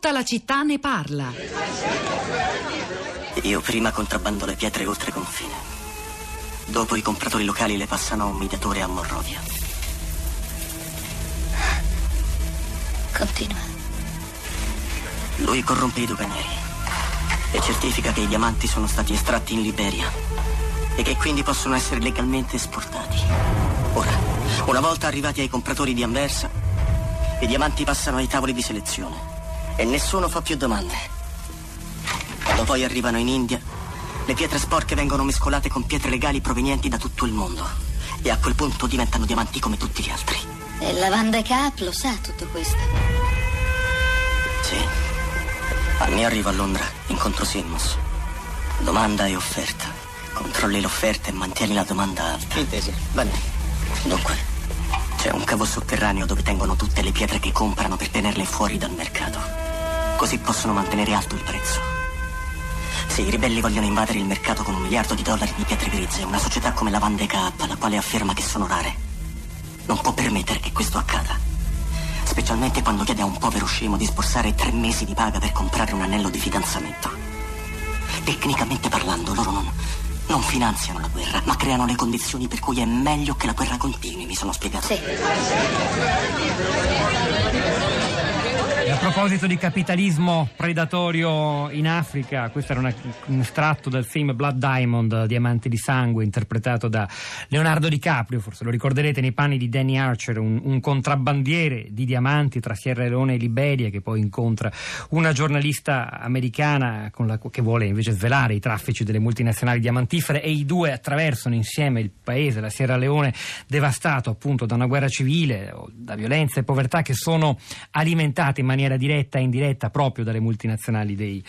Tutta la città ne parla. Io prima contrabbando le pietre oltre confine. Dopo i compratori locali le passano a un mediatore a Monrovia. Continua. Lui corrompe i doganieri e certifica che i diamanti sono stati estratti in Liberia e che quindi possono essere legalmente esportati. Ora, una volta arrivati ai compratori di Anversa, i diamanti passano ai tavoli di selezione e nessuno fa più domande. Quando poi arrivano in India, le pietre sporche vengono mescolate con pietre legali provenienti da tutto il mondo e a quel punto diventano diamanti come tutti gli altri. E la Van de Kaap lo sa tutto questo. Sì. Anni arrivo a Londra, incontro Simmons. Domanda e offerta. Controlli l'offerta e mantieni la domanda alta. Intesi, va bene. Dunque, c'è un cavo sotterraneo dove tengono tutte le pietre che comprano per tenerle fuori dal mercato. Così possono mantenere alto il prezzo. Se i ribelli vogliono invadere il mercato con un miliardo di dollari di pietre grigie, una società come la Van de la quale afferma che sono rare, non può permettere che questo accada. Specialmente quando chiede a un povero scemo di sborsare tre mesi di paga per comprare un anello di fidanzamento. Tecnicamente parlando, loro non, non finanziano la guerra, ma creano le condizioni per cui è meglio che la guerra continui, mi sono spiegato? Sì. Proposito di capitalismo predatorio in Africa, questo era un estratto dal film Blood Diamond, Diamanti di sangue, interpretato da Leonardo DiCaprio, forse lo ricorderete nei panni di Danny Archer, un, un contrabbandiere di diamanti tra Sierra Leone e Liberia che poi incontra una giornalista americana la- che vuole invece svelare i traffici delle multinazionali diamantifere e i due attraversano insieme il paese, la Sierra Leone, devastato appunto da una guerra civile, da violenza e povertà che sono alimentate in maniera diretta e indiretta proprio dalle multinazionali dei,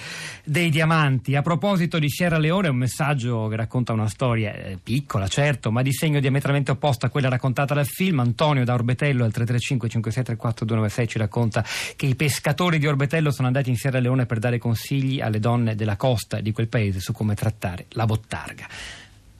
dei diamanti. A proposito di Sierra Leone, un messaggio che racconta una storia eh, piccola, certo, ma di segno diametralmente opposto a quella raccontata dal film. Antonio da Orbetello al 335 5634 296 ci racconta che i pescatori di Orbetello sono andati in Sierra Leone per dare consigli alle donne della costa di quel paese su come trattare la bottarga.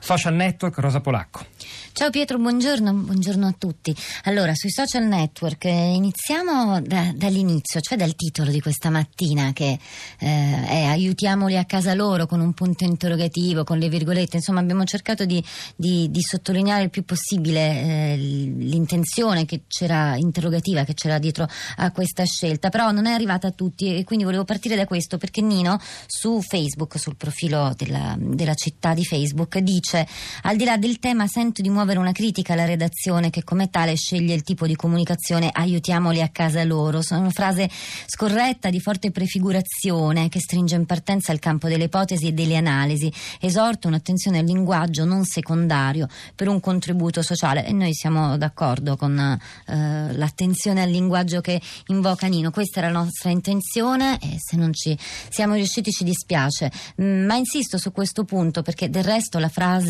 Social network Rosa Polacco. Ciao Pietro, buongiorno, buongiorno a tutti. Allora, sui social network eh, iniziamo da- dall'inizio, cioè dal titolo di questa mattina che eh, è Aiutiamoli a casa loro con un punto interrogativo, con le virgolette. Insomma, abbiamo cercato di, di- di sottolineare il più possibile eh, l'intenzione che c'era interrogativa che c'era dietro a questa scelta, però non è arrivata a tutti e quindi volevo partire da questo perché Nino su Facebook, sul profilo della, della città di Facebook, dice al di là del tema sento di muovere una critica alla redazione che come tale sceglie il tipo di comunicazione aiutiamoli a casa loro. Sono una frase scorretta di forte prefigurazione che stringe in partenza il campo delle ipotesi e delle analisi. Esorta un'attenzione al linguaggio non secondario per un contributo sociale e noi siamo d'accordo con eh, l'attenzione al linguaggio che invoca Nino. Questa era la nostra intenzione e se non ci siamo riusciti ci dispiace. Mm, Ma insisto su questo punto perché del resto la frase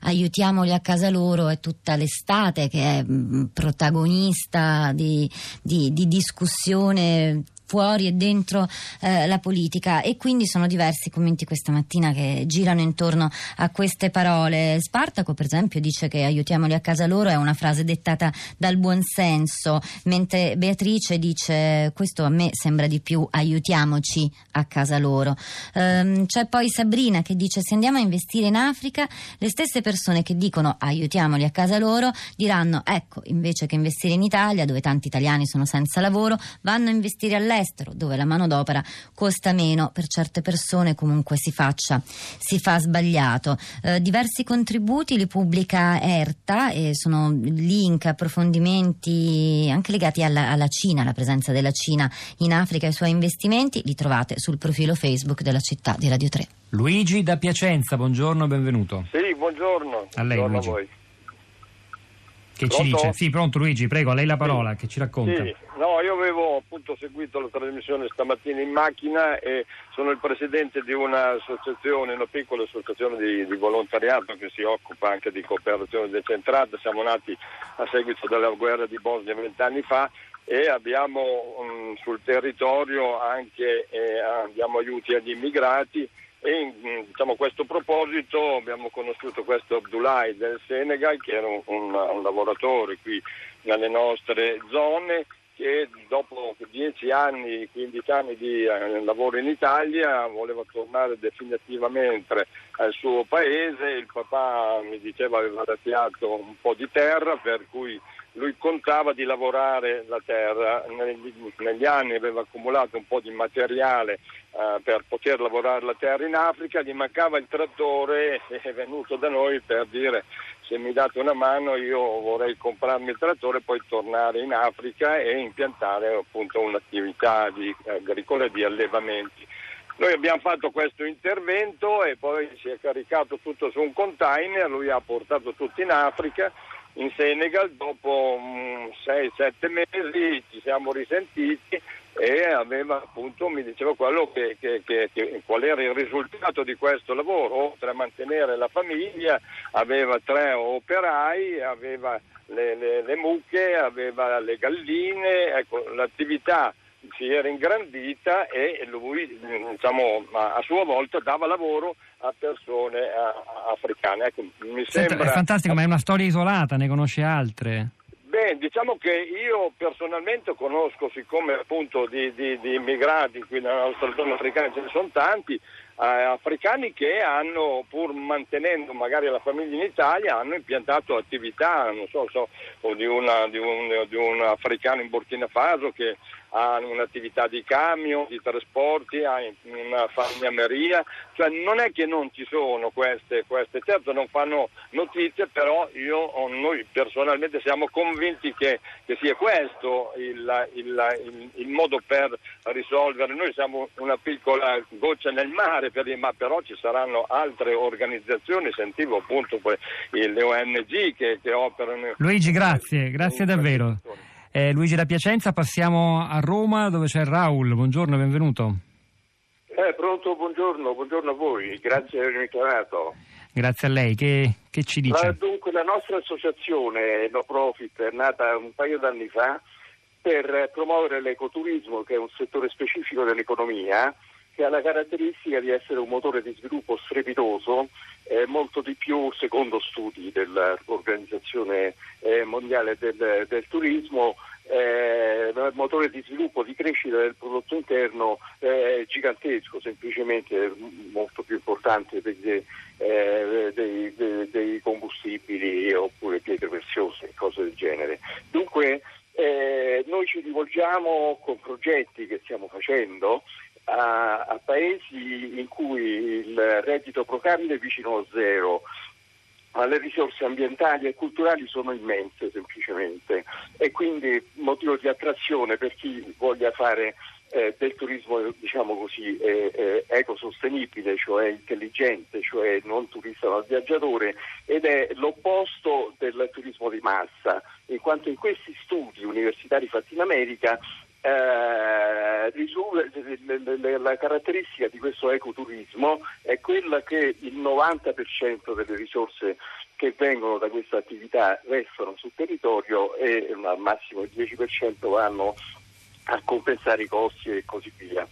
aiutiamoli a casa loro è tutta l'estate che è mm, protagonista di, di- di discussione fuori e dentro eh, la politica e quindi sono diversi i commenti questa mattina che girano intorno a queste parole. Spartaco per esempio dice che aiutiamoli a casa loro è una frase dettata dal buonsenso, mentre Beatrice dice questo a me sembra di più aiutiamoci a casa loro. Ehm, c'è poi Sabrina che dice se andiamo a investire in Africa le stesse persone che dicono aiutiamoli a casa loro diranno ecco invece che investire in Italia dove tanti italiani sono senza lavoro vanno a investire all'estero dove la manodopera costa meno per certe persone comunque si faccia si fa sbagliato Eh, diversi contributi li pubblica Erta e sono link approfondimenti anche legati alla, alla Cina alla presenza della Cina in Africa e ai suoi investimenti li trovate sul profilo Facebook della città di Radio 3 Luigi da Piacenza, buongiorno, benvenuto. Sì, buongiorno. A lei, Buongiorno Luigi. voi. Che ci Pronto? dice? Sì, pronto Luigi, prego, a lei la parola, che ci racconta. Sì, no, io avevo appunto seguito la trasmissione stamattina in macchina e sono il presidente di un'associazione, una piccola associazione di, di volontariato che si occupa anche di cooperazione decentrata. Siamo nati a seguito della guerra di Bosnia vent'anni fa e abbiamo mm, sul territorio anche eh, diamo aiuti agli immigrati e in mm, diciamo, questo proposito abbiamo conosciuto questo Abdoulaye del Senegal che era un, un- un lavoratore qui nelle nostre zone che dopo 10 anni, 15 anni di eh, lavoro in Italia voleva tornare definitivamente al suo paese, il papà mi diceva aveva razziato un po' di terra per cui lui contava di lavorare la terra, negli, negli anni aveva accumulato un po' di materiale eh, per poter lavorare la terra in Africa, gli mancava il trattore e è venuto da noi per dire se mi date una mano io vorrei comprarmi il trattore e poi tornare in Africa e impiantare appunto un'attività di, agricola di allevamenti. Noi abbiamo fatto questo intervento e poi si è caricato tutto su un container, lui ha portato tutto in Africa, in Senegal, dopo 6-7 mm, mesi ci siamo risentiti e aveva appunto, mi diceva quello che, che, che, che, qual era il risultato di questo lavoro, oltre a mantenere la famiglia aveva tre operai, aveva le, le, le mucche, aveva le galline, ecco, l'attività si era ingrandita e lui diciamo, a sua volta dava lavoro a persone africane. Ecco, mi Senta, sembra... È fantastico, ma è una storia isolata, ne conosce altre? Diciamo che io personalmente conosco, siccome appunto di, di, di immigrati qui nella nostra zona africana ce ne sono tanti, eh, africani che hanno, pur mantenendo magari la famiglia in Italia, hanno impiantato attività, non so, so di, una, di, un, di un africano in Burkina Faso che ha un'attività di camion, di trasporti, ha una fagnameria, cioè non è che non ci sono queste, queste, certo non fanno notizie, però io, noi personalmente siamo convinti che, che sia questo il, il, il, il, modo per risolvere, noi siamo una piccola goccia nel mare, per, ma però ci saranno altre organizzazioni, sentivo appunto le ONG che, che operano. Luigi, grazie, grazie davvero. Eh, Luigi da Piacenza, passiamo a Roma dove c'è Raul. Buongiorno, benvenuto. Eh, pronto, buongiorno, buongiorno a voi, grazie per avermi chiamato. Grazie a lei, che, che ci dice? La, dunque, la nostra associazione no profit è nata un paio d'anni fa per promuovere l'ecoturismo, che è un settore specifico dell'economia, che ha la caratteristica di essere un motore di sviluppo strepitoso, eh, molto di più, secondo studi dell'Organizzazione eh, Mondiale del, del Turismo, eh, motore di sviluppo, di crescita del prodotto interno eh, gigantesco, semplicemente molto più importante degli, eh, dei, dei, dei, combustibili oppure pietre preziose, cose del genere. Dunque eh, noi ci rivolgiamo con progetti che stiamo facendo a, a paesi in cui il reddito pro capite è vicino a zero, ma le risorse ambientali e culturali sono immense semplicemente. E quindi motivo di attrazione per chi voglia fare eh, del turismo diciamo così eh, eh, ecosostenibile, cioè intelligente, cioè non turista ma viaggiatore ed è l'opposto del turismo di massa, in quanto in questi studi universitari fatti in America eh, la caratteristica di questo ecoturismo è quella che il 90% delle risorse che vengono da questa attività restano sul territorio e al massimo il 10% vanno a compensare i costi e così via.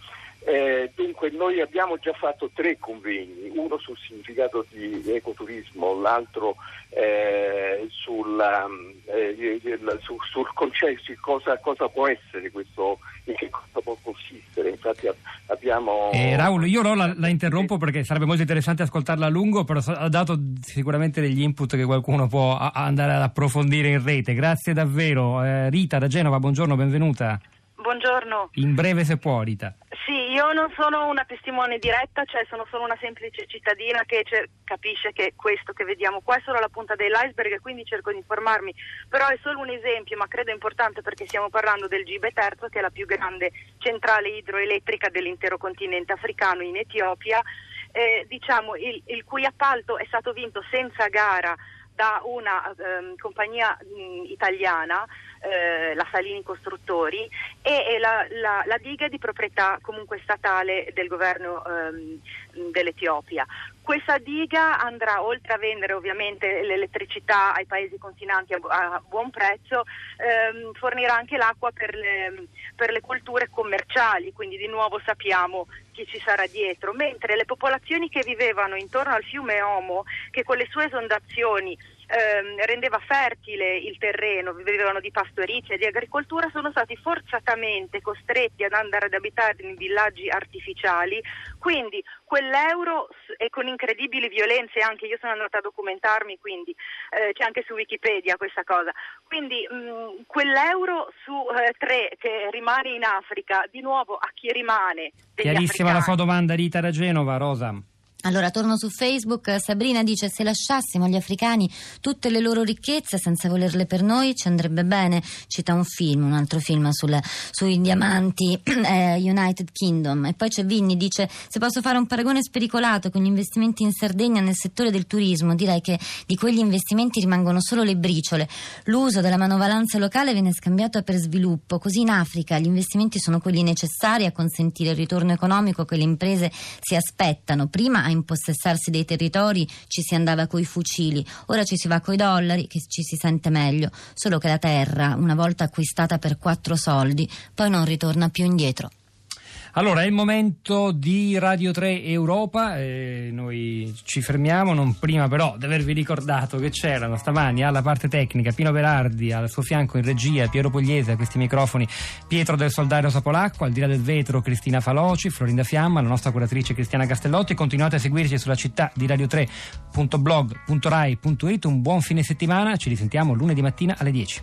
Eh, dunque noi abbiamo già fatto tre convegni, uno sul significato di ecoturismo, l'altro eh, sulla, eh, sul, sul concetto di cosa, cosa, può essere questo, in che cosa può consistere. Infatti abbiamo... Eh, Raul, io no, la, la, interrompo perché sarebbe molto interessante ascoltarla a lungo, però ha dato sicuramente degli input che qualcuno può andare ad approfondire in rete. Grazie davvero. Eh, Rita da Genova, buongiorno, benvenuta. Buongiorno. In breve se può, Rita. Sì, io non sono una testimone diretta, cioè sono solo una semplice cittadina che cer- capisce che questo che vediamo. Qua è solo la punta dell'iceberg e quindi cerco di informarmi, però è solo un esempio, ma credo importante perché stiamo parlando del Gibe Terzo, che è la più grande centrale idroelettrica dell'intero continente africano in Etiopia, eh, diciamo, il, il cui appalto è stato vinto senza gara da una ehm, compagnia mh, italiana eh, la Salini Costruttori e, e la, la, la, diga è di proprietà comunque statale del governo ehm, dell'Etiopia. Questa diga andrà oltre a vendere ovviamente l'elettricità ai paesi continanti a, a buon prezzo, ehm, fornirà anche l'acqua per le, per le colture commerciali, quindi di nuovo sappiamo chi ci sarà dietro, mentre le popolazioni che vivevano intorno al fiume Omo, che con le sue esondazioni ehm, rendeva fertile il terreno, vivevano di pastorizia e di agricoltura, sono stati forzatamente costretti ad andare ad abitare in villaggi artificiali, quindi quell'euro e con incredibili violenze anche io sono andata a documentarmi, quindi eh, c'è anche su Wikipedia questa cosa. Quindi mh, quell'euro su eh, tre che rimane in Africa, di nuovo a chi rimane? Chiarissima africani. la sua domanda Rita da Genova, Rosa. Allora, torno su Facebook. Sabrina dice: Se lasciassimo agli africani tutte le loro ricchezze senza volerle per noi, ci andrebbe bene. Cita un film, un altro film sul, sui diamanti eh, United Kingdom. E poi c'è Vinni, dice: Se posso fare un paragone spericolato con gli investimenti in Sardegna nel settore del turismo, direi che di quegli investimenti rimangono solo le briciole. L'uso della manovalanza locale viene scambiato per sviluppo. Così in Africa gli investimenti sono quelli necessari a consentire il ritorno economico che le imprese si aspettano. Prima a impossessarsi dei territori ci si andava coi fucili, ora ci si va coi dollari che ci si sente meglio, solo che la terra, una volta acquistata per quattro soldi, poi non ritorna più indietro. Allora, è il momento di Radio 3 Europa, eh, noi ci fermiamo, non prima però di avervi ricordato che c'erano stamani alla parte tecnica Pino Berardi, al suo fianco in regia Piero Pugliese, a questi microfoni Pietro del Soldario Sapolacqua, al di là del vetro Cristina Faloci, Florinda Fiamma, la nostra curatrice Cristiana Castellotti, continuate a seguirci sulla città di radio3.blog.rai.it, un buon fine settimana, ci risentiamo lunedì mattina alle 10.